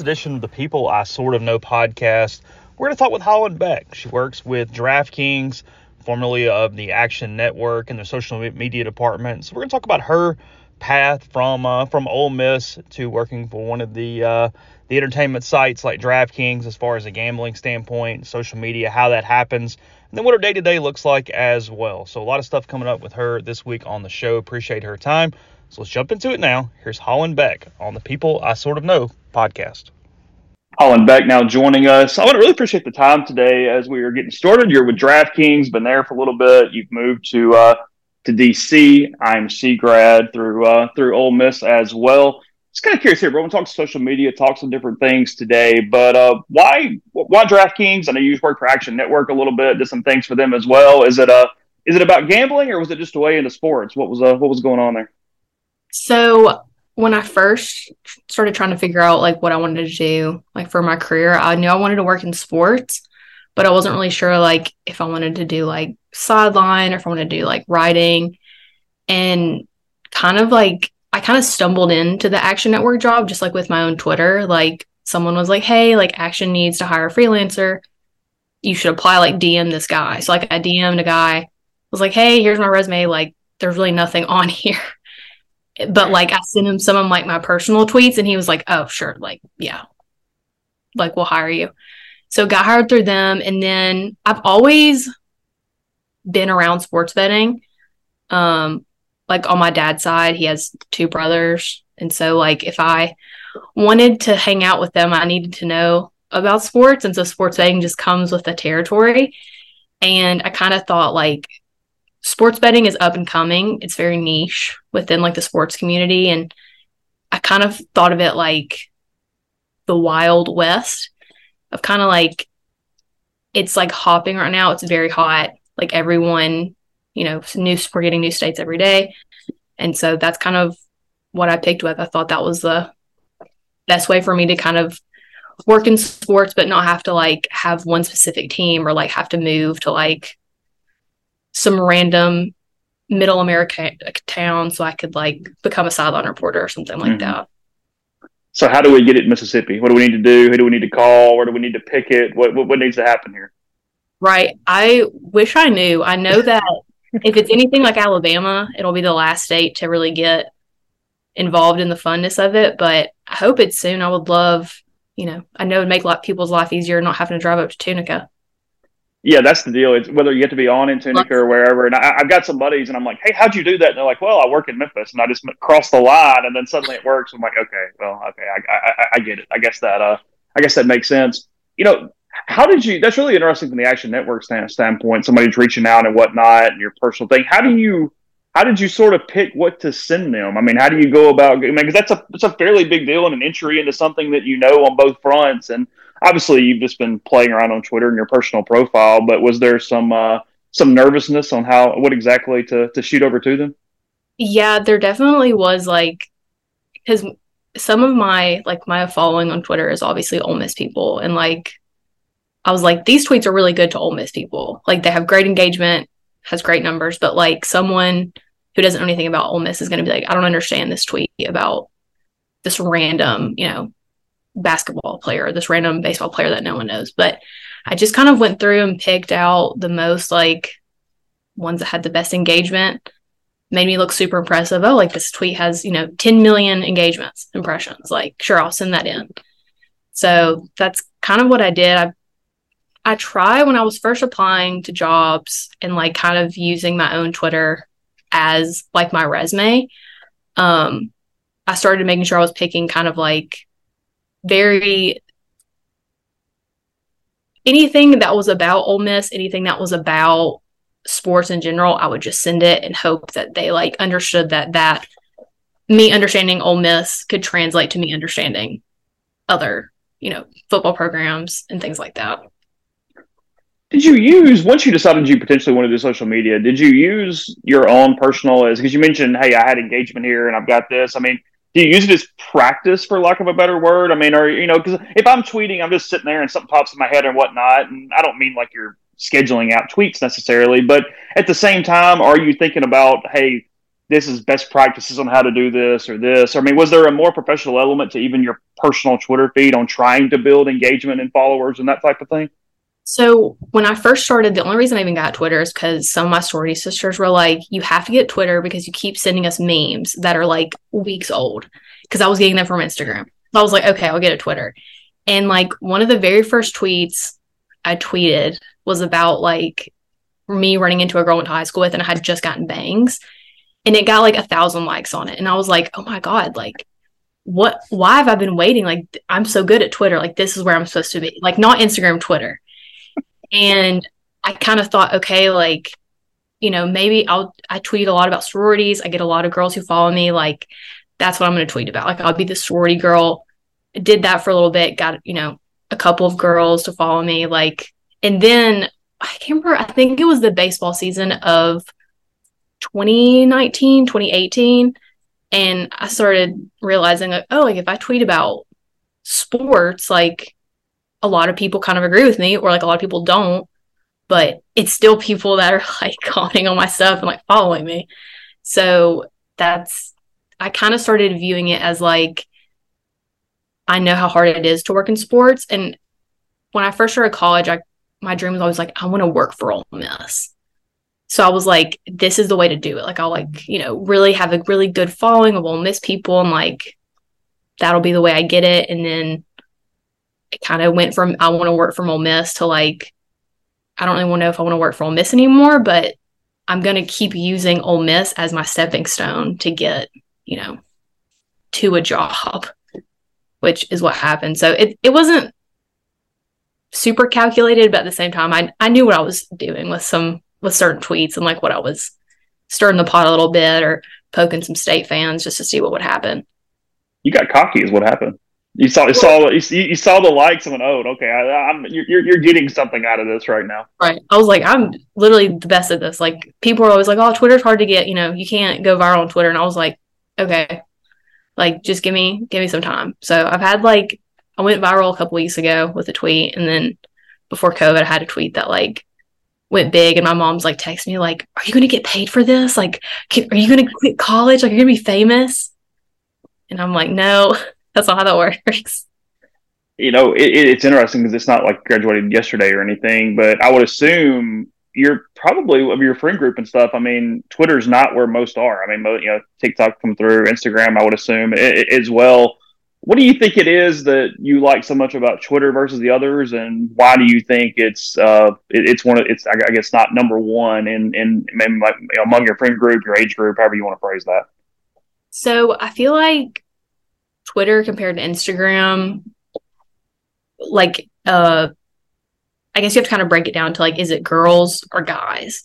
Edition of the People I Sort of Know podcast, we're going to talk with Holland Beck. She works with DraftKings, formerly of the Action Network and the social media department. So we're going to talk about her path from uh, from Ole Miss to working for one of the uh, the entertainment sites like DraftKings, as far as a gambling standpoint, social media, how that happens, and then what her day to day looks like as well. So a lot of stuff coming up with her this week on the show. Appreciate her time. So let's jump into it now. Here's Holland Beck on the People I Sort of Know podcast. Holland Beck now joining us. I want to really appreciate the time today as we are getting started. You're with DraftKings, been there for a little bit. You've moved to uh, to DC. I'm C grad through uh, through Ole Miss as well. Just kind of curious here. We're going to talk social media, talk some different things today. But uh, why why DraftKings? I know you worked for Action Network a little bit, did some things for them as well. Is it uh is it about gambling or was it just a way into sports? What was uh, what was going on there? So when I first started trying to figure out like what I wanted to do like for my career, I knew I wanted to work in sports, but I wasn't really sure like if I wanted to do like sideline or if I wanted to do like writing. And kind of like I kind of stumbled into the Action Network job just like with my own Twitter. Like someone was like, "Hey, like Action needs to hire a freelancer. You should apply like DM this guy." So like I DM'd a guy. Was like, "Hey, here's my resume. Like there's really nothing on here." But like I sent him some of like my personal tweets and he was like, "Oh, sure, like yeah, like we'll hire you." So got hired through them, and then I've always been around sports betting. Um, like on my dad's side, he has two brothers, and so like if I wanted to hang out with them, I needed to know about sports, and so sports betting just comes with the territory. And I kind of thought like sports betting is up and coming. It's very niche within like the sports community. And I kind of thought of it like the Wild West of kind of like it's like hopping right now. It's very hot. Like everyone, you know, new we're getting new states every day. And so that's kind of what I picked with. I thought that was the best way for me to kind of work in sports but not have to like have one specific team or like have to move to like some random middle America town so I could like become a sideline reporter or something like mm-hmm. that. So how do we get it in Mississippi? What do we need to do? Who do we need to call? Where do we need to pick it? What what, what needs to happen here? Right. I wish I knew. I know that if it's anything like Alabama, it'll be the last state to really get involved in the funness of it. But I hope it's soon. I would love, you know, I know it'd make a lot of people's life easier not having to drive up to Tunica. Yeah, that's the deal. It's whether you get to be on in Tunica or wherever. And I, have got some buddies, and I'm like, "Hey, how'd you do that?" And they're like, "Well, I work in Memphis, and I just crossed the line, and then suddenly it works." I'm like, "Okay, well, okay, I, I, I get it. I guess that, uh, I guess that makes sense." You know, how did you? That's really interesting from the Action Network stand, standpoint. Somebody's reaching out and whatnot, and your personal thing. How do you? How did you sort of pick what to send them? I mean, how do you go about? I mean, because that's a it's a fairly big deal and an entry into something that you know on both fronts, and obviously you've just been playing around on Twitter and your personal profile, but was there some uh, some nervousness on how what exactly to to shoot over to them? Yeah, there definitely was like because some of my like my following on Twitter is obviously Ole Miss people, and like I was like these tweets are really good to Ole Miss people. Like they have great engagement. has great numbers, but like someone who doesn't know anything about Ole Miss is going to be like, I don't understand this tweet about this random, you know, basketball player, this random baseball player that no one knows. But I just kind of went through and picked out the most like ones that had the best engagement made me look super impressive. Oh, like this tweet has, you know, 10 million engagements, impressions. Like, sure, I'll send that in. So that's kind of what I did. I I try when I was first applying to jobs and like kind of using my own Twitter as like my resume. Um, I started making sure I was picking kind of like very anything that was about Ole Miss, anything that was about sports in general, I would just send it and hope that they like understood that that me understanding Ole Miss could translate to me understanding other, you know, football programs and things like that. Did you use once you decided you potentially want to do social media? Did you use your own personal as because you mentioned, hey, I had engagement here and I've got this. I mean, do you use it as practice for lack of a better word? I mean, or you know, because if I'm tweeting, I'm just sitting there and something pops in my head and whatnot, and I don't mean like you're scheduling out tweets necessarily, but at the same time, are you thinking about, hey, this is best practices on how to do this or this? I mean, was there a more professional element to even your personal Twitter feed on trying to build engagement and followers and that type of thing? So when I first started, the only reason I even got Twitter is because some of my sorority sisters were like, "You have to get Twitter because you keep sending us memes that are like weeks old." Because I was getting them from Instagram, I was like, "Okay, I'll get a Twitter." And like one of the very first tweets I tweeted was about like me running into a girl I went to high school with and I had just gotten bangs and it got like a thousand likes on it. And I was like, oh my God, like what why have I been waiting? Like I'm so good at Twitter. Like this is where I'm supposed to be. Like not Instagram, Twitter. And I kind of thought, okay, like, you know, maybe I'll I tweet a lot about sororities. I get a lot of girls who follow me. Like, that's what I'm gonna tweet about. Like I'll be the sorority girl. Did that for a little bit, got, you know, a couple of girls to follow me. Like and then I can't remember, I think it was the baseball season of 2019, 2018. And I started realizing, like, oh, like if I tweet about sports, like a lot of people kind of agree with me, or like a lot of people don't, but it's still people that are like commenting on my stuff and like following me. So that's, I kind of started viewing it as like, I know how hard it is to work in sports. And when I first started college, I my dream was always like, I want to work for Ole Miss. So I was like, this is the way to do it. Like I'll like, you know, really have a really good following of Ole Miss people and like that'll be the way I get it. And then it kind of went from I want to work from Ole Miss to like I don't really want to know if I want to work for Ole Miss anymore, but I'm gonna keep using Ole Miss as my stepping stone to get, you know, to a job, which is what happened. So it, it wasn't super calculated, but at the same time, I I knew what I was doing with some with certain tweets and like what I was stirring the pot a little bit or poking some state fans just to see what would happen. You got cocky, is what happened. You saw you saw you, saw the likes and went, oh, okay, I, am you're you're getting something out of this right now. Right. I was like, I'm literally the best at this. Like people are always like, oh, Twitter's hard to get. You know, you can't go viral on Twitter. And I was like, okay, like just give me give me some time. So I've had like I went viral a couple weeks ago with a tweet, and then before COVID, I had a tweet that like went big, and my mom's like text me like, "Are you going to get paid for this? Like, can, are you going to quit college? Like, you're going to be famous?" And I'm like, "No, that's not how that works." You know, it, it's interesting because it's not like graduated yesterday or anything, but I would assume you're probably of your friend group and stuff. I mean, Twitter's not where most are. I mean, you know, TikTok come through, Instagram, I would assume as well what do you think it is that you like so much about Twitter versus the others, and why do you think it's uh, it, it's one of it's I guess not number one in in maybe like, among your friend group, your age group, however you want to phrase that. So I feel like Twitter compared to Instagram, like uh, I guess you have to kind of break it down to like, is it girls or guys?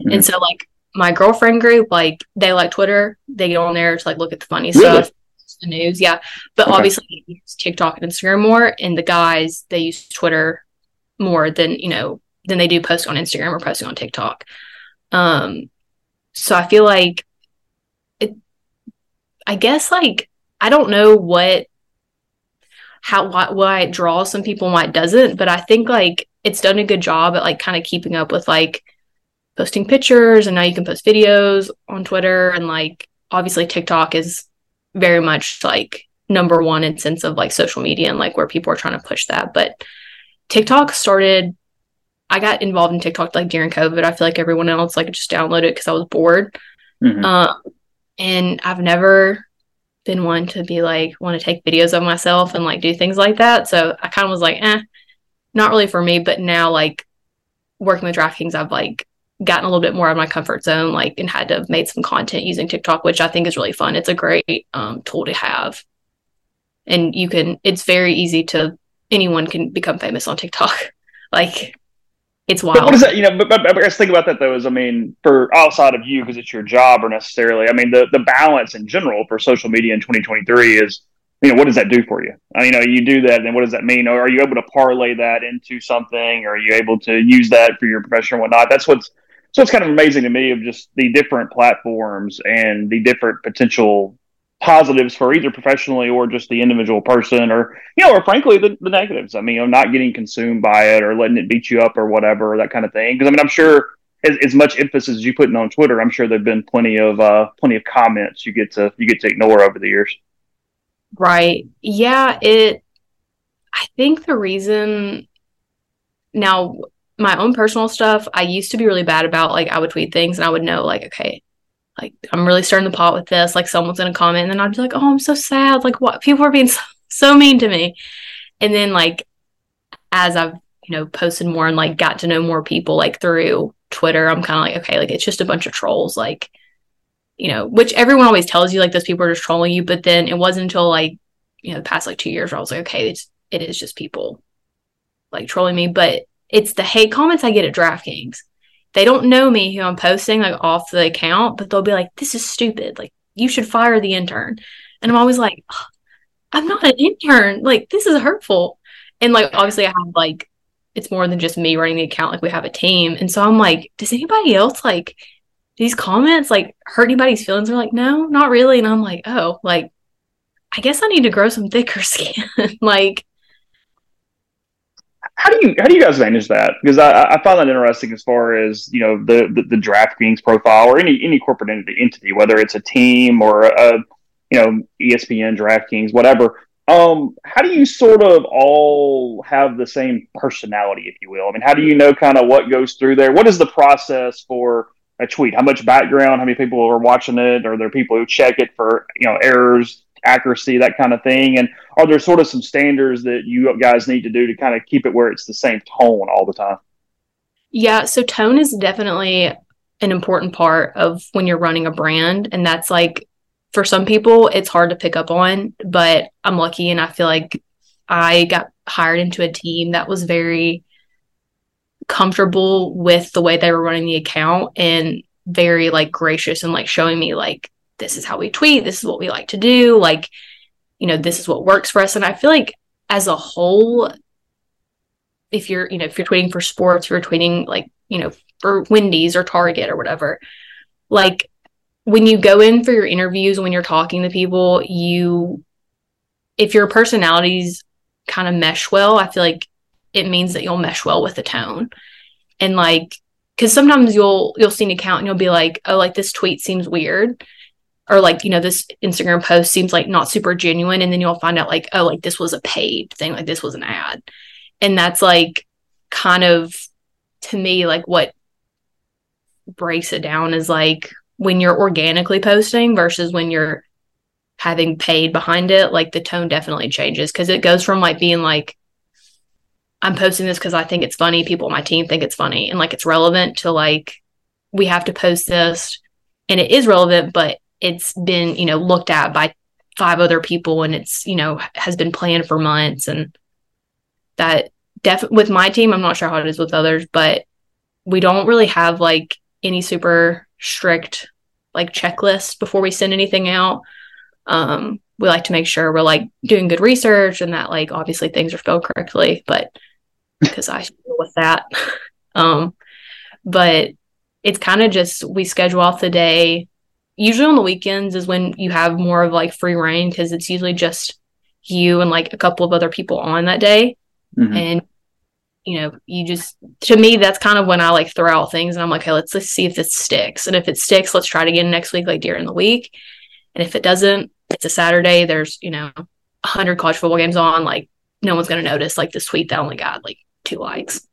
Mm-hmm. And so like my girlfriend group, like they like Twitter, they get on there to like look at the funny really? stuff the news. Yeah. But okay. obviously they use TikTok and Instagram more. And the guys, they use Twitter more than, you know, than they do posting on Instagram or posting on TikTok. Um, so I feel like it, I guess like, I don't know what, how, why, why it draws some people and why it doesn't, but I think like it's done a good job at like kind of keeping up with like posting pictures and now you can post videos on Twitter and like obviously TikTok is very much like number one in sense of like social media and like where people are trying to push that. But TikTok started I got involved in TikTok like during COVID. I feel like everyone else like just downloaded it because I was bored. Mm-hmm. Uh, and I've never been one to be like want to take videos of myself and like do things like that. So I kind of was like, eh, not really for me. But now like working with DraftKings, I've like gotten a little bit more out of my comfort zone, like and had to have made some content using TikTok, which I think is really fun. It's a great um, tool to have. And you can it's very easy to anyone can become famous on TikTok. like it's wild. But what is that? You know, but, but, but I guess think about that though. Is I mean, for outside of you because it's your job or necessarily. I mean, the the balance in general for social media in 2023 is, you know, what does that do for you? I mean, you know, you do that, and what does that mean? Or are you able to parlay that into something? Or are you able to use that for your profession or whatnot? That's what's so it's kind of amazing to me of just the different platforms and the different potential positives for either professionally or just the individual person or you know or frankly the, the negatives. I mean you know not getting consumed by it or letting it beat you up or whatever that kind of thing. Because i mean i'm sure as, as much emphasis as you putting on twitter i'm sure there've been plenty of uh plenty of comments you get to you get to ignore over the years. Right. Yeah it i think the reason now my own personal stuff i used to be really bad about like i would tweet things and i would know like okay like I'm really stirring the pot with this. Like someone's gonna comment, and then I'd be like, oh, I'm so sad. Like what people are being so, so mean to me. And then like as I've you know posted more and like got to know more people like through Twitter, I'm kind of like, okay, like it's just a bunch of trolls. Like you know, which everyone always tells you like those people are just trolling you. But then it wasn't until like you know the past like two years where I was like, okay, it's it is just people like trolling me. But it's the hate comments I get at DraftKings they don't know me who I'm posting like off the account, but they'll be like, this is stupid. Like, you should fire the intern. And I'm always like, I'm not an intern. Like, this is hurtful. And like, obviously, I have like, it's more than just me running the account. Like, we have a team. And so I'm like, does anybody else like these comments like hurt anybody's feelings? They're like, no, not really. And I'm like, oh, like, I guess I need to grow some thicker skin. like, how do you how do you guys manage that? Because I, I find that interesting as far as you know the the, the DraftKings profile or any any corporate entity, entity, whether it's a team or a you know ESPN, DraftKings, whatever. Um, how do you sort of all have the same personality, if you will? I mean, how do you know kind of what goes through there? What is the process for a tweet? How much background? How many people are watching it? Are there people who check it for you know errors, accuracy, that kind of thing? And are there sort of some standards that you guys need to do to kind of keep it where it's the same tone all the time? Yeah, so tone is definitely an important part of when you're running a brand. And that's like, for some people, it's hard to pick up on, but I'm lucky and I feel like I got hired into a team that was very comfortable with the way they were running the account and very like gracious and like showing me like this is how we tweet, this is what we like to do, like, you know, this is what works for us. And I feel like as a whole, if you're, you know, if you're tweeting for sports, if you're tweeting like, you know, for Wendy's or Target or whatever, like when you go in for your interviews, when you're talking to people, you, if your personalities kind of mesh well, I feel like it means that you'll mesh well with the tone. And like, because sometimes you'll you'll see an account and you'll be like, oh, like this tweet seems weird, or like you know this instagram post seems like not super genuine and then you'll find out like oh like this was a paid thing like this was an ad. And that's like kind of to me like what breaks it down is like when you're organically posting versus when you're having paid behind it like the tone definitely changes. Because it goes from like being like i'm posting this because i think it's funny people on my team think it's funny and like it's relevant to like we have to post this and it is relevant but it's been you know looked at by five other people and it's you know has been planned for months. And that def with my team i'm not sure how it is with others but we don't really have like any super strict like checklist before we send anything out. Um we like to make sure we're like doing good research and that like obviously things are spelled correctly but because i deal with that. Um but it's kind of just we schedule off the day usually on the weekends is when you have more of like free reign because it's usually just you and like a couple of other people on that day. Mm-hmm. And you know, you just to me that's kind of when I like throw out things and I'm like, hey, let's let's see if this sticks. And if it sticks, let's try it again next week, like during the week. And if it doesn't, it's a Saturday. There's you know, hundred college football games on. Like no one's gonna notice like this tweet that only got like two likes.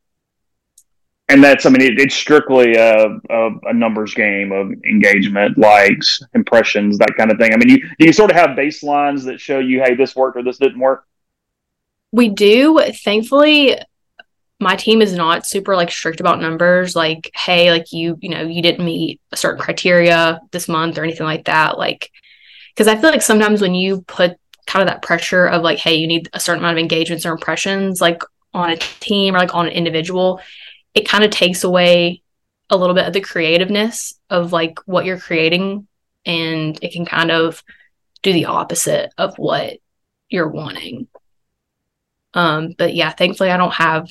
And that's, I mean, it, it's strictly a, a, a, numbers game of engagement, likes, impressions, that kind of thing. I mean, you do you sort of have baselines that show you, hey, this worked or this didn't work? We do. Thankfully, my team is not super like strict about numbers like hey like you you know you didn't meet a certain criteria this month or anything like that like because i feel like sometimes when you put kind of that pressure of like hey you need a certain amount of engagements or impressions like on a team or like on an individual it kind of takes away a little bit of the creativeness of like what you're creating and it can kind of do the opposite of what you're wanting um but yeah thankfully i don't have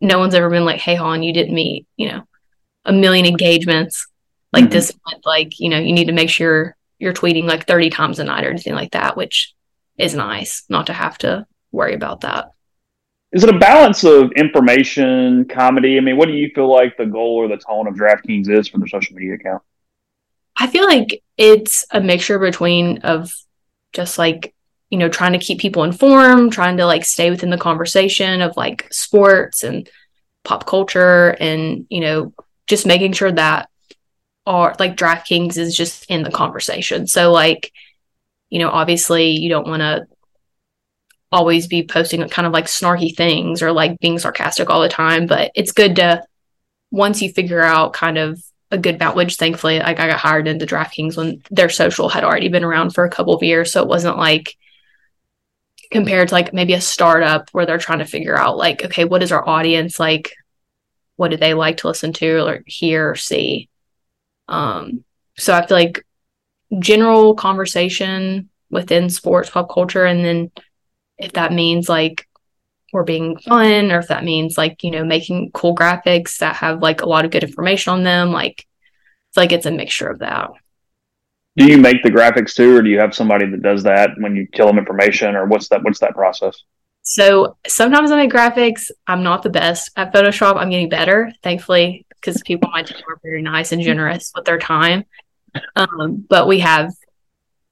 no one's ever been like, hey, Han, you didn't meet, you know, a million engagements like mm-hmm. this month. Like, you know, you need to make sure you're tweeting like 30 times a night or anything like that, which is nice not to have to worry about that. Is it a balance of information, comedy? I mean, what do you feel like the goal or the tone of DraftKings is for their social media account? I feel like it's a mixture between of just like you know, trying to keep people informed, trying to like stay within the conversation of like sports and pop culture and, you know, just making sure that our like DraftKings is just in the conversation. So like, you know, obviously you don't want to always be posting kind of like snarky things or like being sarcastic all the time, but it's good to once you figure out kind of a good balance, which thankfully like I got hired into DraftKings when their social had already been around for a couple of years. So it wasn't like compared to like maybe a startup where they're trying to figure out like okay what is our audience like what do they like to listen to or hear or see um so i feel like general conversation within sports pop culture and then if that means like we're being fun or if that means like you know making cool graphics that have like a lot of good information on them like it's like it's a mixture of that do you make the graphics too, or do you have somebody that does that when you tell them information, or what's that? What's that process? So sometimes I make graphics. I'm not the best at Photoshop. I'm getting better, thankfully, because people on my team are very nice and generous with their time. Um, but we have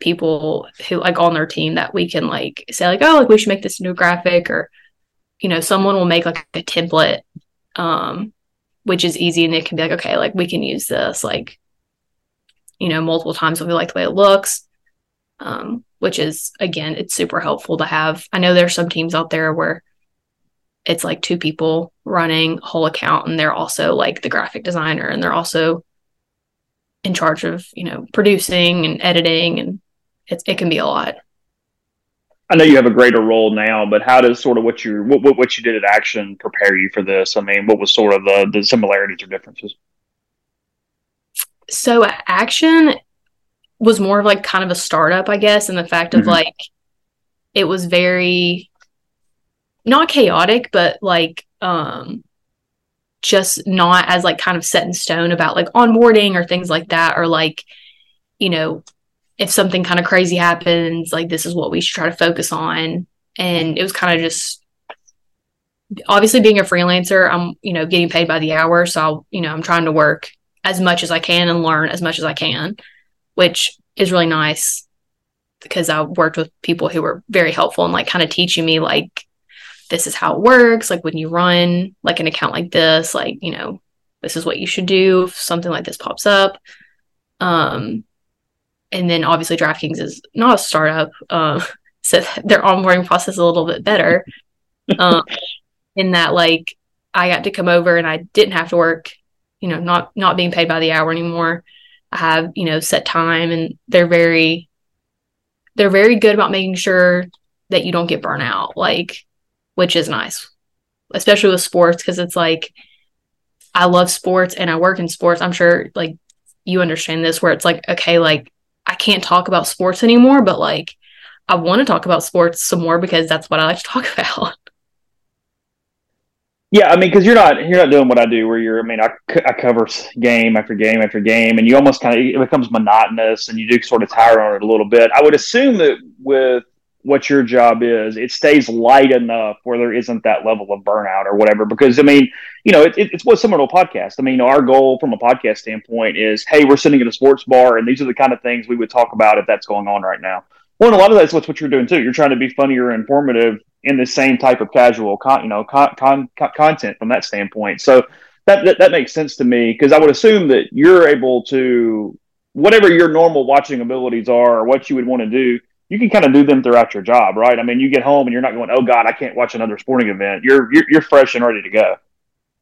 people who like on their team that we can like say like, oh, like we should make this new graphic, or you know, someone will make like a template, um, which is easy, and it can be like, okay, like we can use this, like you know, multiple times if we like the way it looks. Um, which is again, it's super helpful to have. I know there's some teams out there where it's like two people running whole account and they're also like the graphic designer and they're also in charge of, you know, producing and editing and it's it can be a lot. I know you have a greater role now, but how does sort of what you what, what you did at Action prepare you for this? I mean, what was sort of the the similarities or differences? so action was more of like kind of a startup, I guess, in the fact of mm-hmm. like it was very not chaotic, but like um just not as like kind of set in stone about like onboarding or things like that, or like, you know, if something kind of crazy happens, like this is what we should try to focus on. And it was kind of just obviously being a freelancer, I'm, you know, getting paid by the hour. So, I'll, you know, I'm trying to work as much as I can and learn as much as I can, which is really nice because I worked with people who were very helpful and like kind of teaching me like this is how it works. Like when you run like an account like this, like, you know, this is what you should do if something like this pops up. Um and then obviously DraftKings is not a startup. Uh, so their onboarding process is a little bit better. um in that like I got to come over and I didn't have to work you know not not being paid by the hour anymore i have you know set time and they're very they're very good about making sure that you don't get burnt out like which is nice especially with sports because it's like i love sports and i work in sports i'm sure like you understand this where it's like okay like i can't talk about sports anymore but like i want to talk about sports some more because that's what i like to talk about yeah, I mean, because you're not you're not doing what I do, where you're. I mean, I, I cover game after game after game, and you almost kind of it becomes monotonous, and you do sort of tire on it a little bit. I would assume that with what your job is, it stays light enough where there isn't that level of burnout or whatever. Because I mean, you know, it, it's what's similar to a podcast. I mean, our goal from a podcast standpoint is, hey, we're sitting in a sports bar, and these are the kind of things we would talk about if that's going on right now. Well, and a lot of that's what's what you're doing too. You're trying to be funny or informative in the same type of casual, con- you know, con- con- content from that standpoint. So that, that, that makes sense to me because I would assume that you're able to whatever your normal watching abilities are or what you would want to do you can kind of do them throughout your job, right? I mean, you get home and you're not going, "Oh God, I can't watch another sporting event." You're you're, you're fresh and ready to go.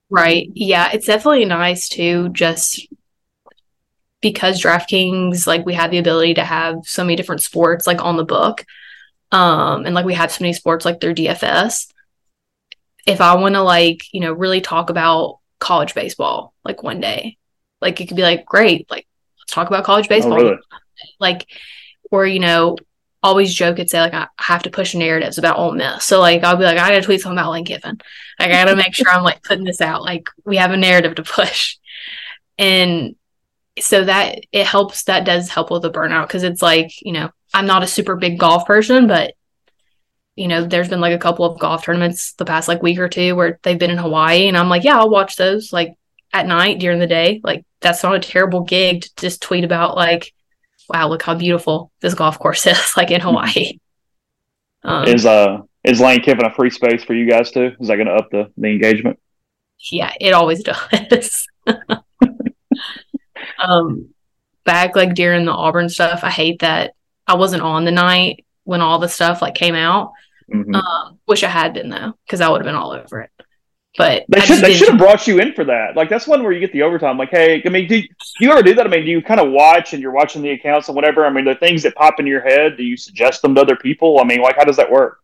Right. Yeah, it's definitely nice to just because DraftKings, like we have the ability to have so many different sports like on the book. Um, and like we have so many sports like their DFS. If I want to like, you know, really talk about college baseball like one day, like it could be like, great, like let's talk about college oh, baseball. Oh, really? Like, or you know, always joke and say like I have to push narratives about Ole Miss. So like I'll be like I gotta tweet something about Lane Kiffin. I gotta make sure I'm like putting this out. Like we have a narrative to push, and so that it helps. That does help with the burnout because it's like you know I'm not a super big golf person, but you know there's been like a couple of golf tournaments the past like week or two where they've been in Hawaii, and I'm like yeah I'll watch those like at night during the day. Like that's not a terrible gig to just tweet about like wow, look how beautiful this golf course is, like in Hawaii. Um, is uh is Lane Kiffin a free space for you guys too? Is that going to up the the engagement? Yeah, it always does. um, back like during the Auburn stuff, I hate that I wasn't on the night when all the stuff like came out. Mm-hmm. Um, wish I had been though, because I would have been all over it. But they should they should have brought you in for that. Like that's one where you get the overtime. Like, hey, I mean, do, do you ever do that? I mean, do you kind of watch and you're watching the accounts and whatever? I mean, the things that pop in your head, do you suggest them to other people? I mean, like, how does that work?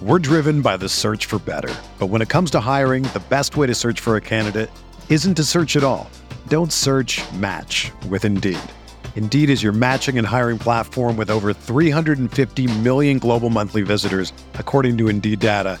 We're driven by the search for better, but when it comes to hiring, the best way to search for a candidate isn't to search at all. Don't search. Match with Indeed. Indeed is your matching and hiring platform with over 350 million global monthly visitors, according to Indeed data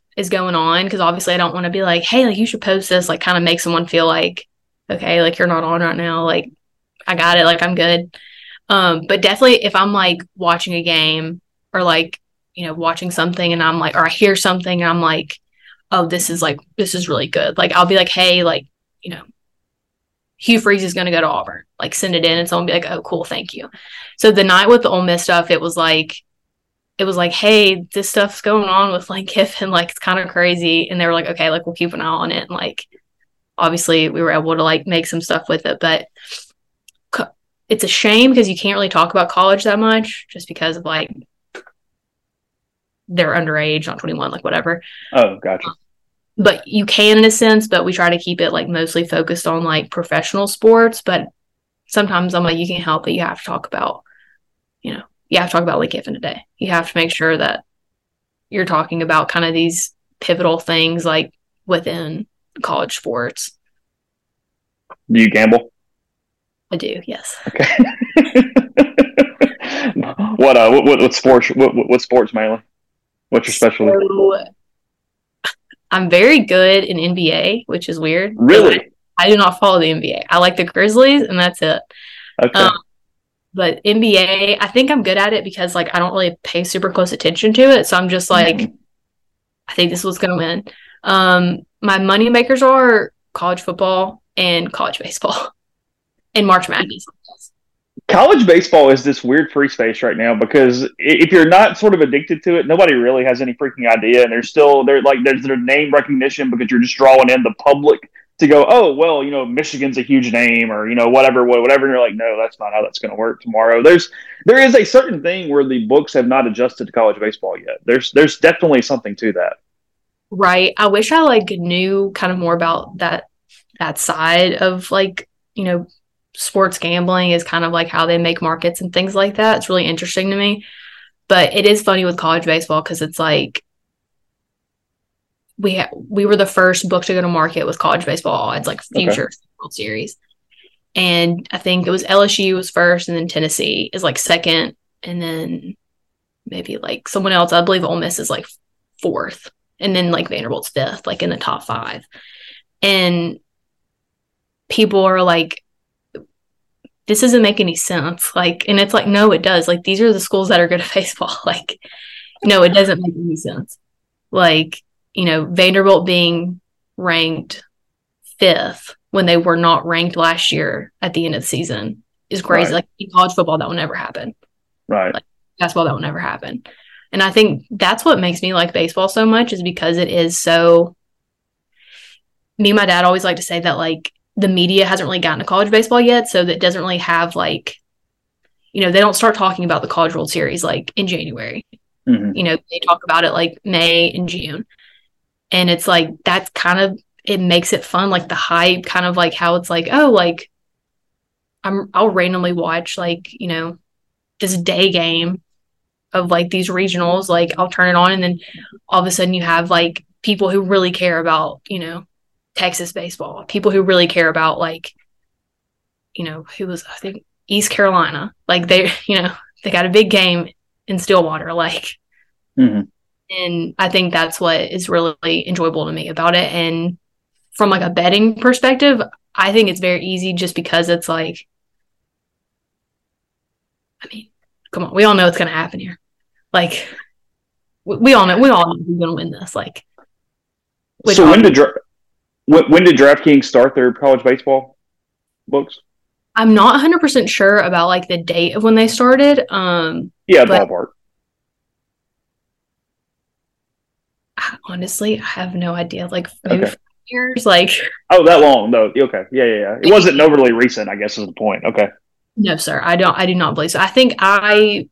is going on because obviously I don't want to be like, hey, like you should post this, like kind of make someone feel like okay, like you're not on right now, like I got it, like I'm good. Um, but definitely if I'm like watching a game or like, you know, watching something and I'm like, or I hear something and I'm like, oh, this is like, this is really good. Like I'll be like, hey, like, you know, Hugh Freeze is going to go to Auburn. Like send it in and someone be like, oh, cool, thank you. So the night with the Ole Miss stuff, it was like, it was like, hey, this stuff's going on with like Kiffin, like it's kind of crazy. And they were like, okay, like we'll keep an eye on it. And like obviously we were able to like make some stuff with it but it's a shame because you can't really talk about college that much just because of like they're underage, not 21, like whatever. Oh, gotcha. Um, but you can in a sense, but we try to keep it like mostly focused on like professional sports. But sometimes I'm like, you can't help it. You have to talk about, you know, you have to talk about Lane Kiffin today. You have to make sure that you're talking about kind of these pivotal things like within college sports. Do you gamble? I do, yes. Okay. what uh what, what, sports what, what, sports mainly? What's your specialty? So, I'm very good in NBA, which is weird. Really? I, I do not follow the NBA. I like the Grizzlies, and that's it. Okay. Um, but NBA, I think I'm good at it because like I don't really pay super close attention to it. So I'm just like, Mhm. I think this was gonna win. Um, my money makers are college football and college baseball and March Madness. college baseball is this weird free space right now because if you're not sort of addicted to it, nobody really has any freaking idea, and there's still they're like there's their name recognition because you're just drawing in the public to go, oh well, you know, Michigan's a huge name or you know whatever whatever, and you're like, no, that's not how that's going to work tomorrow. There's there is a certain thing where the books have not adjusted to college baseball yet. There's there's definitely something to that. Right. I wish I like knew kind of more about that that side of like, you know, sports gambling is kind of like how they make markets and things like that. It's really interesting to me. But it is funny with college baseball because it's like we ha- we were the first book to go to market with college baseball odds, like Okay. World Series. And I think it was LSU was first, and then Tennessee is like second, and then maybe like someone else. I believe Ole Miss is like fourth, and then like Vanderbilt's fifth, like in the top five. And people are like, this doesn't make any sense. Like, and it's like, no, it does. Like, these are the schools that are good at baseball. Like, no, it doesn't make any sense. Like, you know, Vanderbilt being ranked fifth when they were not ranked last year at the end of the season is crazy. Right. Like in college football, that will never happen Right. basketball that will never happen. And I think that's what makes me like baseball so much is because it is so me and my dad always like to say that like the media hasn't really gotten to college baseball yet, so that doesn't really have like you know, they don't start talking about the college world series like in January. Mhm. You know, they talk about it like May and June. And it's like that's kind of it makes it fun, like the hype, kind of like how it's like, oh, like I'm I'll randomly watch like, you know, this day game of like these regionals, like I'll turn it on and then all of a sudden you have like people who really care about, you know, Texas baseball, people who really care about like, you know, who was I think East Carolina. Like they, you know, they got a big game in Stillwater, like Mhm. And I think that's what is really enjoyable to me about it. And from like a betting perspective, I think it's very easy just because it's like, I mean, come on, we all know what's going to happen here. Like, we, we all know, we all know who's going to win this. Like, so when did Dra- when, when did DraftKings start their college baseball books? I'm not 100% sure about like the date of when they started. Um, Yeah, But- ballpark. Honestly, I have no idea. Like, maybe Okay. years. Like, Oh, that long? No. Okay. Yeah, yeah, yeah. It wasn't overly recent. I guess is the point. Okay. No, sir. I don't. I do not believe so. I think I,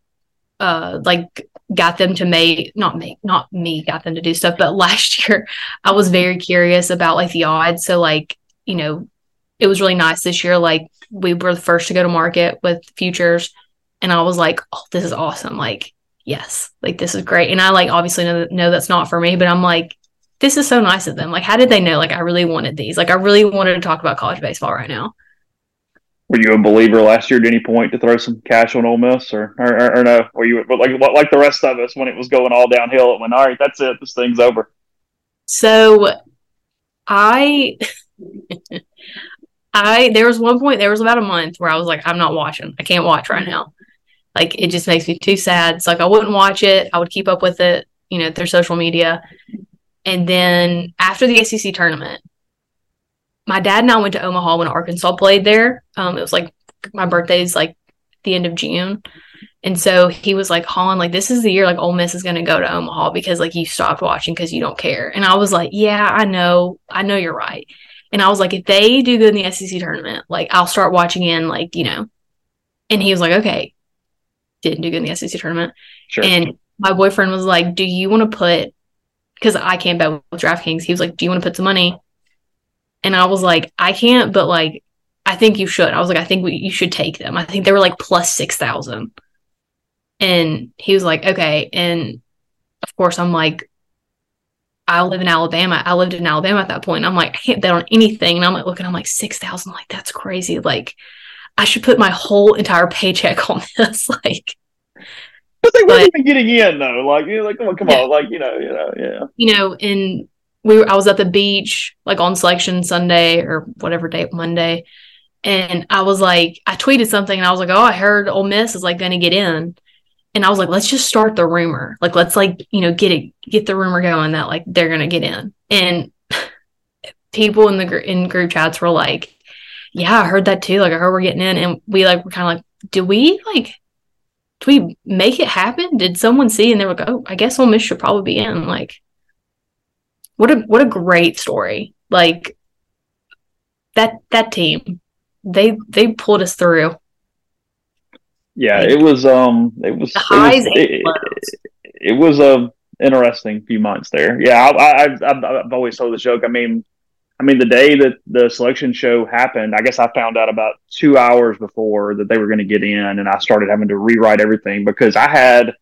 uh, like got them to make not make not me got them to do stuff, but last year I was very curious about like the odds. So like you know, it was really nice this year. Like we were the first to go to market with futures, and I was like, oh, this is awesome. Like yes, like this is great. And I like obviously know that, know that's not for me, but I'm like. This is so nice of them. Like, how did they know? Like, I really wanted these. Like, I really wanted to talk about college baseball right now. Were you a believer last year at any point to throw some cash on Ole Miss, or or, or, or no? Were you but like like the rest of us when it was going all downhill? It went all right. That's it. This thing's over. So I I there was one point there was about a month where I was like I'm not watching. I can't watch right now. Like it just makes me too sad. It's like I wouldn't watch it. I would keep up with it, you know, through social media. And then after the SEC tournament, my dad and I went to Omaha when Arkansas played there. Um, it was like my birthday's like the end of June. And so he was like, Holland, like this is the year like Ole Miss is gonna go to Omaha because like you stopped watching because you don't care. And I was like, Yeah, I know, I know you're right. And I was like, if they do good in the SEC tournament, like I'll start watching in like, you know, And he was like, okay, didn't do good in the SEC tournament. Sure. And my boyfriend was like, do you want to put, because I can't bet with DraftKings, he was like, do you want to put some money? And I was like, I can't, but like, I think you should. I was like, I think we, you should take them. I think they were like plus 6,000. And he was like, okay. And of course, I'm like, I live in Alabama. I lived in Alabama at that point. I'm like, I can't bet on anything. And I'm like, looking, I'm like, 6,000. Like, that's crazy. Like, I should put my whole entire paycheck on this. like, but they weren't even getting in though. Like, you know, like, come on, come yeah. on. Like, you know, you know, yeah. You know, and we were, I was at the beach, like on selection Sunday or whatever day, Monday. And I was like, I tweeted something and I was like, oh, I heard Ole Miss is like going to get in and I was like, let's just start the rumor. Like, let's like, you know, get it, get the rumor going that like they're gonna get in. And people in the gr- in group chats were like, yeah, I heard that too. Like, I heard we're getting in, and we like were kind of like, do we like, do we make it happen? Did someone see? And they were like, oh, I guess Ole Miss should probably be in. Like, what a what a great story. Like that that team, they they pulled us through yeah, it was um, it was the highs it was, it, it, was a interesting few months there. Yeah, I, I, I've I've always told this joke. I mean, I mean, the day that the selection show happened, I guess I found out about two hours before that they were going to get in, and I started having to rewrite everything because I had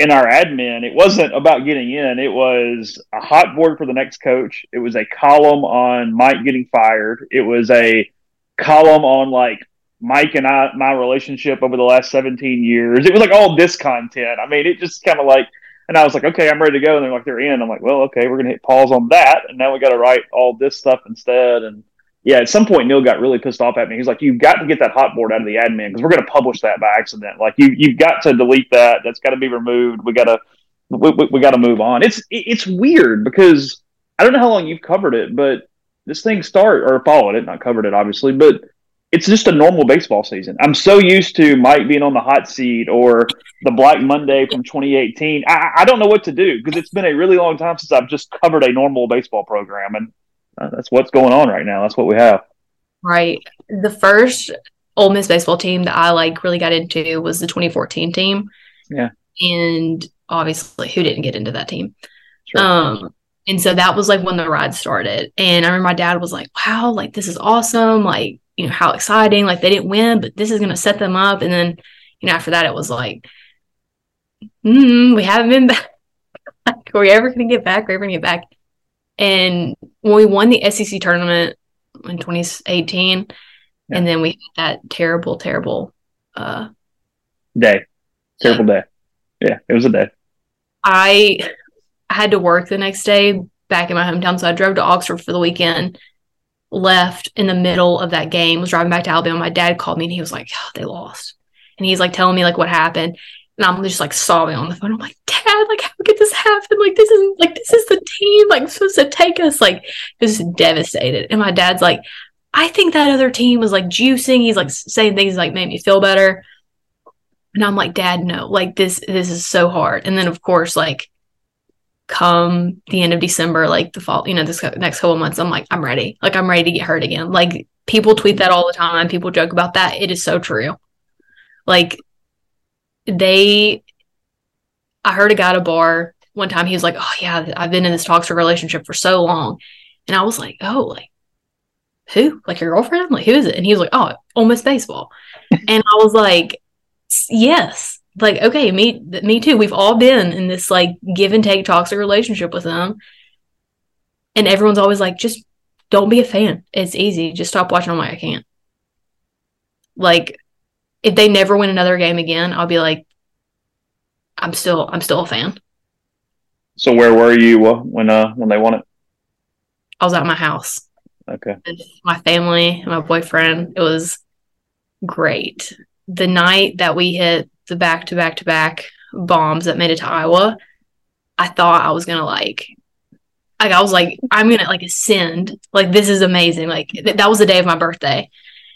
in our admin, it wasn't about getting in. It was a hot board for the next coach. It was a column on Mike getting fired. It was a column on like Mike and I, my relationship over the last 17 years. It was like all this content. I mean, it just kind of like, and I was like, okay, I'm ready to go. And they're like, they're in. I'm like, well, okay, we're to hit pause on that. And now we got to write all this stuff instead. And yeah, at some point, Neil got really pissed off at me. He's like, you've got to get that hot board out of the admin because we're going to publish that by accident. Like you, you've got to delete that. That's got to be removed. We got to, we, we, we got to move on. It's, it's weird because I don't know how long you've covered it, but this thing start or followed it, not covered it obviously, but it's just a normal baseball season. I'm so used to Mike being on the hot seat or the Black Monday from 2018. I, I don't know what to do because it's been a really long time since I've just covered a normal baseball program, and uh, that's what's going on right now. That's what we have. Right. The first Ole Miss baseball team that I like really got into was the 2014 team. Yeah. And obviously, who didn't get into that team? Sure. Um, and so that was like when the ride started. And I remember my dad was like, wow, like this is awesome. Like you know how exciting like they didn't win but this is going to set them up. And then you know after that it was like mm, we haven't been back. Are we ever going to get back? Are we ever going to get back. And when we won the sec tournament in 2018 yeah. and then we had that terrible terrible uh day. Terrible day. Yeah it was a day. I had to work the next day back in my hometown so i drove to oxford for the weekend left in the middle of that game, was driving back to Alabama. My dad called me and he was like, oh, they lost. And he's like telling me like what happened. And I'm just like sobbing on the phone. I'm like, Dad, like how could this happen? Like this is like this is the team like supposed to take us. Like just devastated. And my dad's like, I think that other team was like juicing. He's like saying things like made me feel better. And I'm like, Dad, no, like this this is so hard. And then of course, like come the end of December, like the fall, you know, this next couple months, I'm like, I'm ready. Like, I'm ready to get hurt again. Like, people tweet that all the time. People joke about that. It is so true. Like, they, I heard a guy at a bar one time, he was like, Oh, yeah, I've been in this toxic relationship for so long. And I was like, Oh, like, who? Like, your girlfriend? Like, who is it? And he was like, Oh, Ole Miss baseball. and I was like, Yes like okay me me too. We've all been in this like give and take toxic relationship with them. And everyone's always like just don't be a fan. It's easy. Just stop watching. I'm like i can't. Like if they never win another game again i'll be like i'm still i'm still a fan. So where were you when uh when they won it? I was at my house. Okay. My family my boyfriend it was great. The night that we hit the back to back to back bombs that made it to Omaha, I thought I was gonna like like I was like, I'm gonna like ascend. Like this is amazing. Like th- that was the day of my birthday.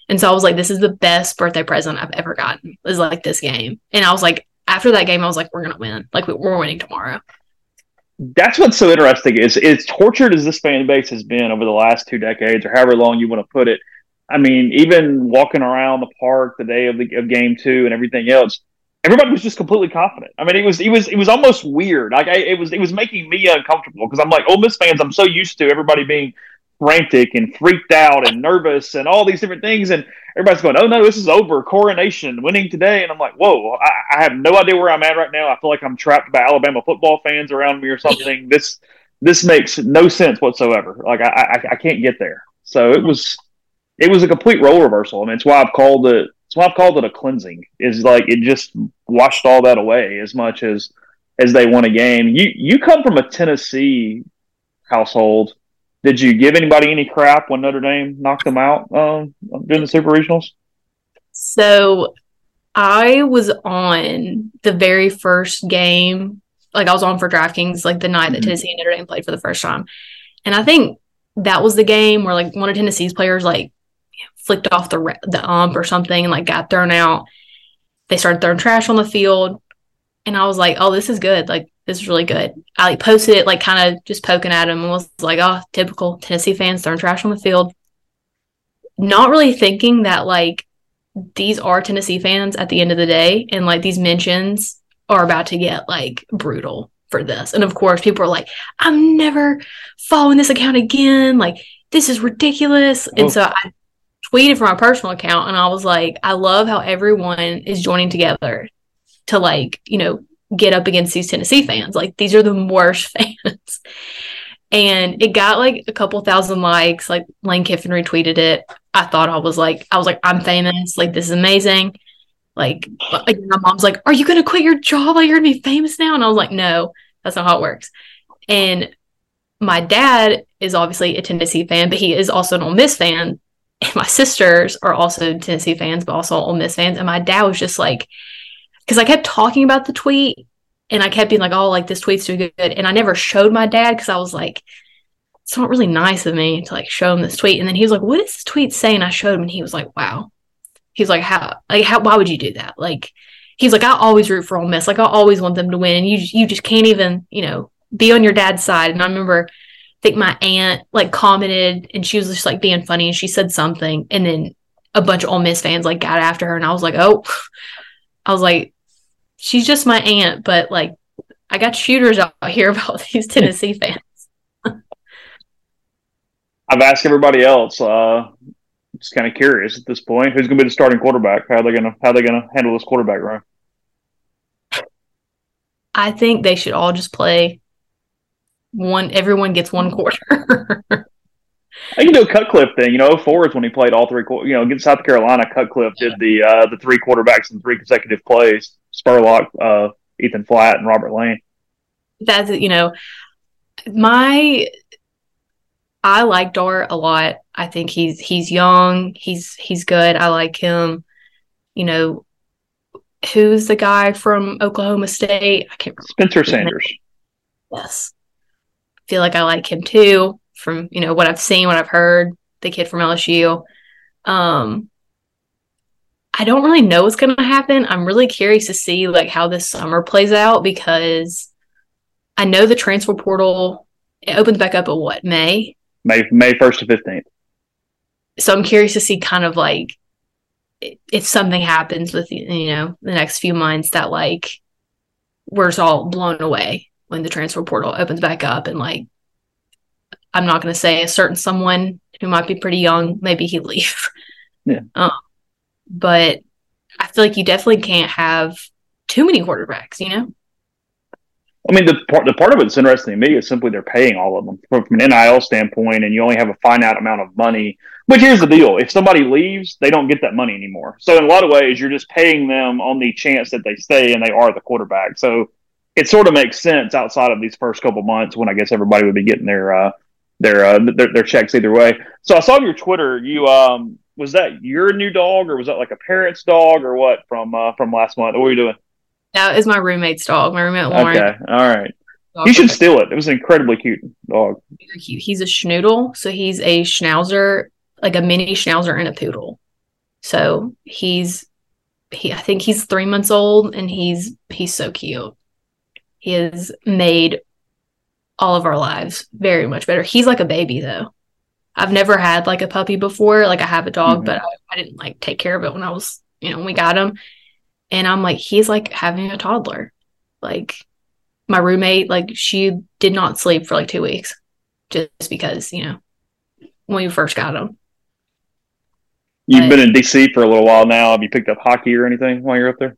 And so I was like, this is the best birthday present I've ever gotten. Is like this game. And I was like, after that game, I was like, we're gonna win. Like we're winning tomorrow. That's what's so interesting is as tortured as this fan base has been over the last two decades, or however long you want to put it. I mean, even walking around the park the day of the of game two and everything else, everybody was just completely confident. I mean, it was it was it was almost weird. Like I, it was it was making me uncomfortable because I'm like Ole Miss fans. I'm so used to everybody being frantic and freaked out and nervous and all these different things, and everybody's going, "Oh no, this is over. Coronation winning today," and I'm like, "Whoa, I, I have no idea where I'm at right now. I feel like I'm trapped by Alabama football fans around me or something. this this makes no sense whatsoever. Like I, I I can't get there." So it was it was a complete role reversal. I mean, it's why I've called it. Why I've called it a cleansing. Is like it just washed all that away as much as as they won a game. You you come from a Tennessee household. Did you give anybody any crap when Notre Dame knocked them out um, during the Super Regionals? So I was on the very first game. Like I was on for DraftKings, like the night that Mhm. Tennessee and Notre Dame played for the first time, and I think that was the game where like one of Tennessee's players like flicked off the the ump or something and like got thrown out. They started throwing trash on the field, and I was like, "Oh, this is good. Like this is really good." I like posted it like kind of just poking at him and was like, "Oh, typical Tennessee fans throwing trash on the field." Not really thinking that like these are Tennessee fans at the end of the day, and like these mentions are about to get like brutal for this. And of course, people are like, I'm never following this account again. Like, this is ridiculous. Oh. And so I tweeted from my personal account and I was like, I love how everyone is joining together to like, you know, get up against these Tennessee fans. Like, these are the worst fans. And it got like a couple thousand likes. Like Lane Kiffin retweeted it. I thought I was like, I was like, I'm famous. Like, this is amazing. Like, my mom's like, Are you gonna quit your job? Like, you're gonna be famous now? And I was like, No, that's not how it works. And my dad is obviously a Tennessee fan, but he is also an Ole Miss fan. And my sisters are also Tennessee fans, but also Ole Miss fans. And my dad was just like, because I kept talking about the tweet and I kept being like, oh, like this tweet's too good. And I never showed my dad because I was like, it's not really nice of me to like show him this tweet. And then he was like, what is this tweet saying? I showed him and he was like, wow. He's like, how, like, how, why would you do that? Like, he's like, I always root for Ole Miss. Like, I always want them to win. And you, you just can't even, you know, be on your dad's side. And I remember, think my aunt like commented and she was just like being funny and she said something. And then a bunch of Ole Miss fans like got after her. And I was like, oh, I was like, she's just my aunt, but like, I got shooters out here about these Tennessee fans. I've asked everybody else. Uh, just kind of curious at this point, who's going to be the starting quarterback? How are they going to how are they going to handle this quarterback room? I think they should all just play one. Everyone gets one quarter. I can do a Cutcliffe thing. You know, four is when he played all three. You know, against South Carolina, Cutcliffe did the uh, the three quarterbacks in three consecutive plays. Spurlock, uh, Ethan Flatt, and Robert Lane. That's you know, my. I like Dart a lot. I think he's he's young. He's he's good. I like him. You know, who's the guy from Oklahoma State? I can't remember. Spencer Sanders. Yes. Feel like I like him too from, you know, what I've seen, what I've heard, the kid from LSU. Um I don't really know what's going to happen. I'm really curious to see like how this summer plays out because I know the transfer portal it opens back up at what, May? May May first to fifteenth. So I'm curious to see kind of like if something happens with you know the next few months that like we're just all blown away when the transfer portal opens back up and like I'm not going to say a certain someone who might be pretty young maybe he leave. Yeah. Um, but I feel like you definitely can't have too many quarterbacks, you know? I mean, the part the part of it that's interesting to me is simply they're paying all of them from, from an NIL standpoint, and you only have a finite amount of money. But here's the deal: if somebody leaves, they don't get that money anymore. So in a lot of ways, you're just paying them on the chance that they stay and they are the quarterback. So it sort of makes sense outside of these first couple months when I guess everybody would be getting their uh, their, uh, their their checks either way. So I saw on your Twitter you um was that your new dog or was that like a parent's dog or what from uh, from last month? What were you doing? That is my roommate's dog. My roommate Lauren. Okay, all right. dog You should steal it. It was an incredibly cute dog. cute. He's a schnoodle, so he's a schnauzer, like a mini schnauzer and a poodle. So he's he I think he's three months old and he's he's so cute. He has made all of our lives very much better. He's like a baby though. I've never had like a puppy before. Like I have a dog, Mhm. but I, I didn't like take care of it when I was, you know, when we got him. And I'm like, he's like having a toddler. Like my roommate, like she did not sleep for like two weeks just because, you know, when we first got him. You've But- been in DC for a little while now. Have you picked up hockey or anything while you're up there?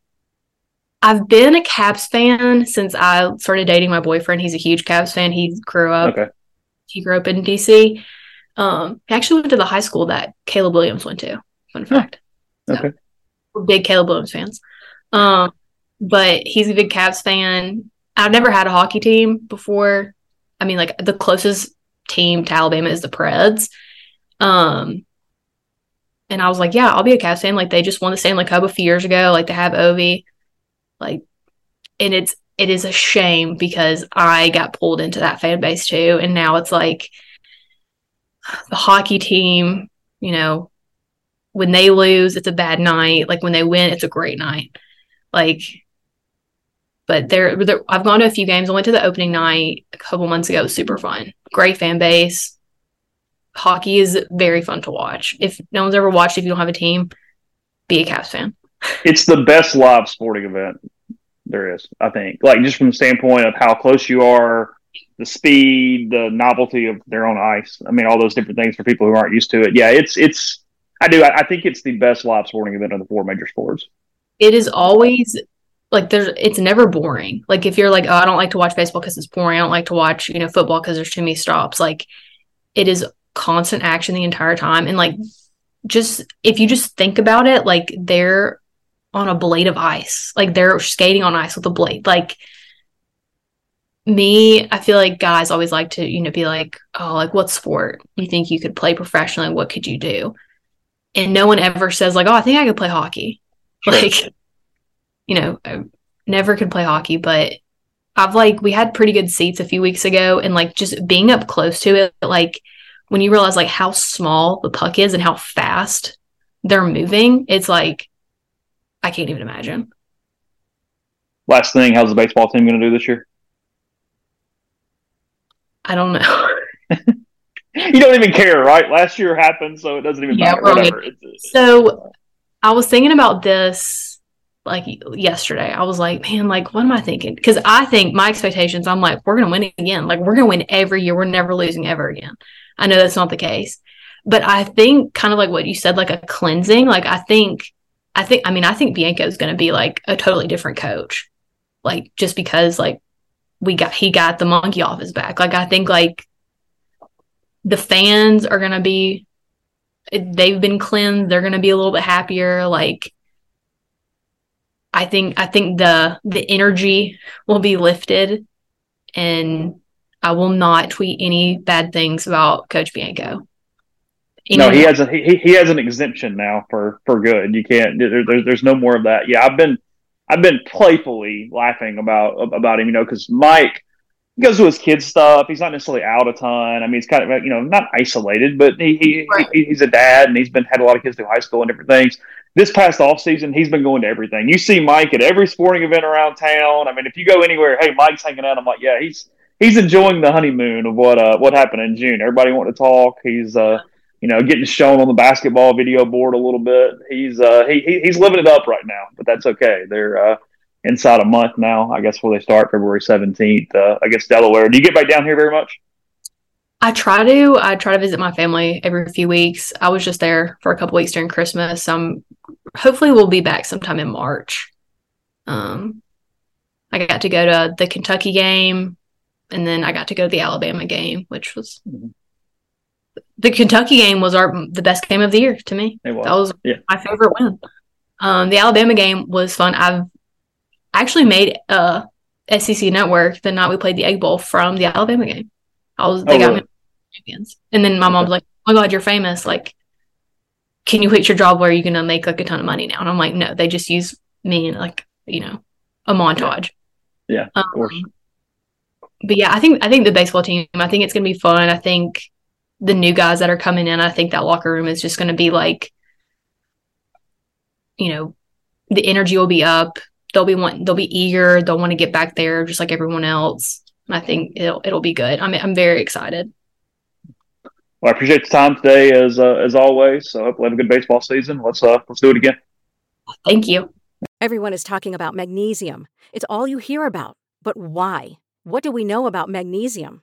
I've been a Caps fan since I started dating my boyfriend. He's a huge Caps fan. He grew up Okay. he grew up in DC. Um, he actually went to the high school that Caleb Williams went to. Fun fact. So, Okay. we're big Caleb Williams fans. Um, but he's a big Caps fan. I've never had a hockey team before. I mean, like the closest team to Alabama is the Preds. Um, and I was like, yeah, I'll be a Caps fan. Like they just won the Stanley Cup a few years ago. Like they have Ovi. Like, and it's it is a shame because I got pulled into that fan base too, and now it's like the hockey team. You know, when they lose, it's a bad night. Like when they win, it's a great night. Like, but there, I've gone to a few games. I went to the opening night a couple months ago. It was super fun. Great fan base. Hockey is very fun to watch. If no one's ever watched, if you don't have a team, be a Caps fan. It's the best live sporting event there is, I think. Like just from the standpoint of how close you are, the speed, the novelty of their own ice. I mean, all those different things for people who aren't used to it. Yeah, it's it's. I do. I, I think it's the best live sporting event of the four major sports. it is always like there's it's never boring like if you're like oh i don't like to watch baseball because it's boring i don't like to watch you know football because there's too many stops like it is constant action the entire time and like just if you just think about it like they're on a blade of ice. Like they're skating on ice with a blade. Like me i feel like guys always like to you know be like oh like what sport you think you could play professionally? What could you do? And no one ever says like oh i think i could play hockey. Like you know I never could play hockey but i've like we had pretty good seats a few weeks ago and like just being up close to it like when you realize like how small the puck is and how fast they're moving it's like i can't even imagine Last thing, how's the baseball team going to do this year? i don't know You don't even care, right? Last year happened, so it doesn't even Yeah, matter. It's- So I was thinking about this like yesterday. I was like, man, like, what am I thinking? Because I think my expectations, I'm like, we're going to win again. Like, we're going to win every year. We're never losing ever again. I know that's not the case. But I think, kind of like what you said, like a cleansing, like, I think, I think, I mean, I think Bianco is going to be like a totally different coach. Like, just because, like, we got, he got the monkey off his back. Like, I think, like, the fans are going to be they've been cleansed they're going to be a little bit happier like i think i think the the energy will be lifted and i will not tweet any bad things about coach bianco no, he has a he, he has an exemption now for for good. You can't. There, there's there's no more of that. Yeah, I've been I've been playfully laughing about about him. You know, because Mike goes to his kids stuff. He's not necessarily out a ton. I mean, he's kind of you know not isolated, but he, he, Right. he he's a dad and he's been had a lot of kids through high school and different things. This past off season, he's been going to everything. You see Mike at every sporting event around town. I mean, if you go anywhere, hey, Mike's hanging out. I'm like, yeah, he's he's enjoying the honeymoon of what uh what happened in June. Everybody wanted to talk. He's uh you know getting shown on the basketball video board a little bit. He's uh he, he he's living it up right now, but that's okay. They're uh inside a month now, I guess, where they start February seventeenth uh, against Delaware. Do you get back down here very much? i try to i try to visit my family every few weeks i was just there for a couple weeks during christmas um hopefully we'll be back sometime in march um i got to go to the kentucky game and then i got to go to the alabama game which was Mhm. The kentucky game was our the best game of the year to me. It was. that was Yeah. my favorite win. Um the alabama game was fun. I've actually made a sec network the night we played the egg bowl from the alabama game. I was they Oh, got really? me champions. And then my mom's like oh my god you're famous. Like can you quit your job where are you're gonna make like a ton of money now? And i'm like no they just use me in like you know a montage. Yeah, um, of course. but yeah i think i think the baseball team i think it's gonna be fun. I think the new guys that are coming in i think that locker room is just gonna be like you know the energy will be up they'll be want they'll be eager they'll want to get back there just like everyone else i think it'll it'll be good i'm i'm very excited Well, I appreciate the time today as uh, as always. So hopefully have a good baseball season. Let's uh let's do it again. Thank you. Everyone is talking about magnesium. It's all you hear about. But why? What do we know about magnesium?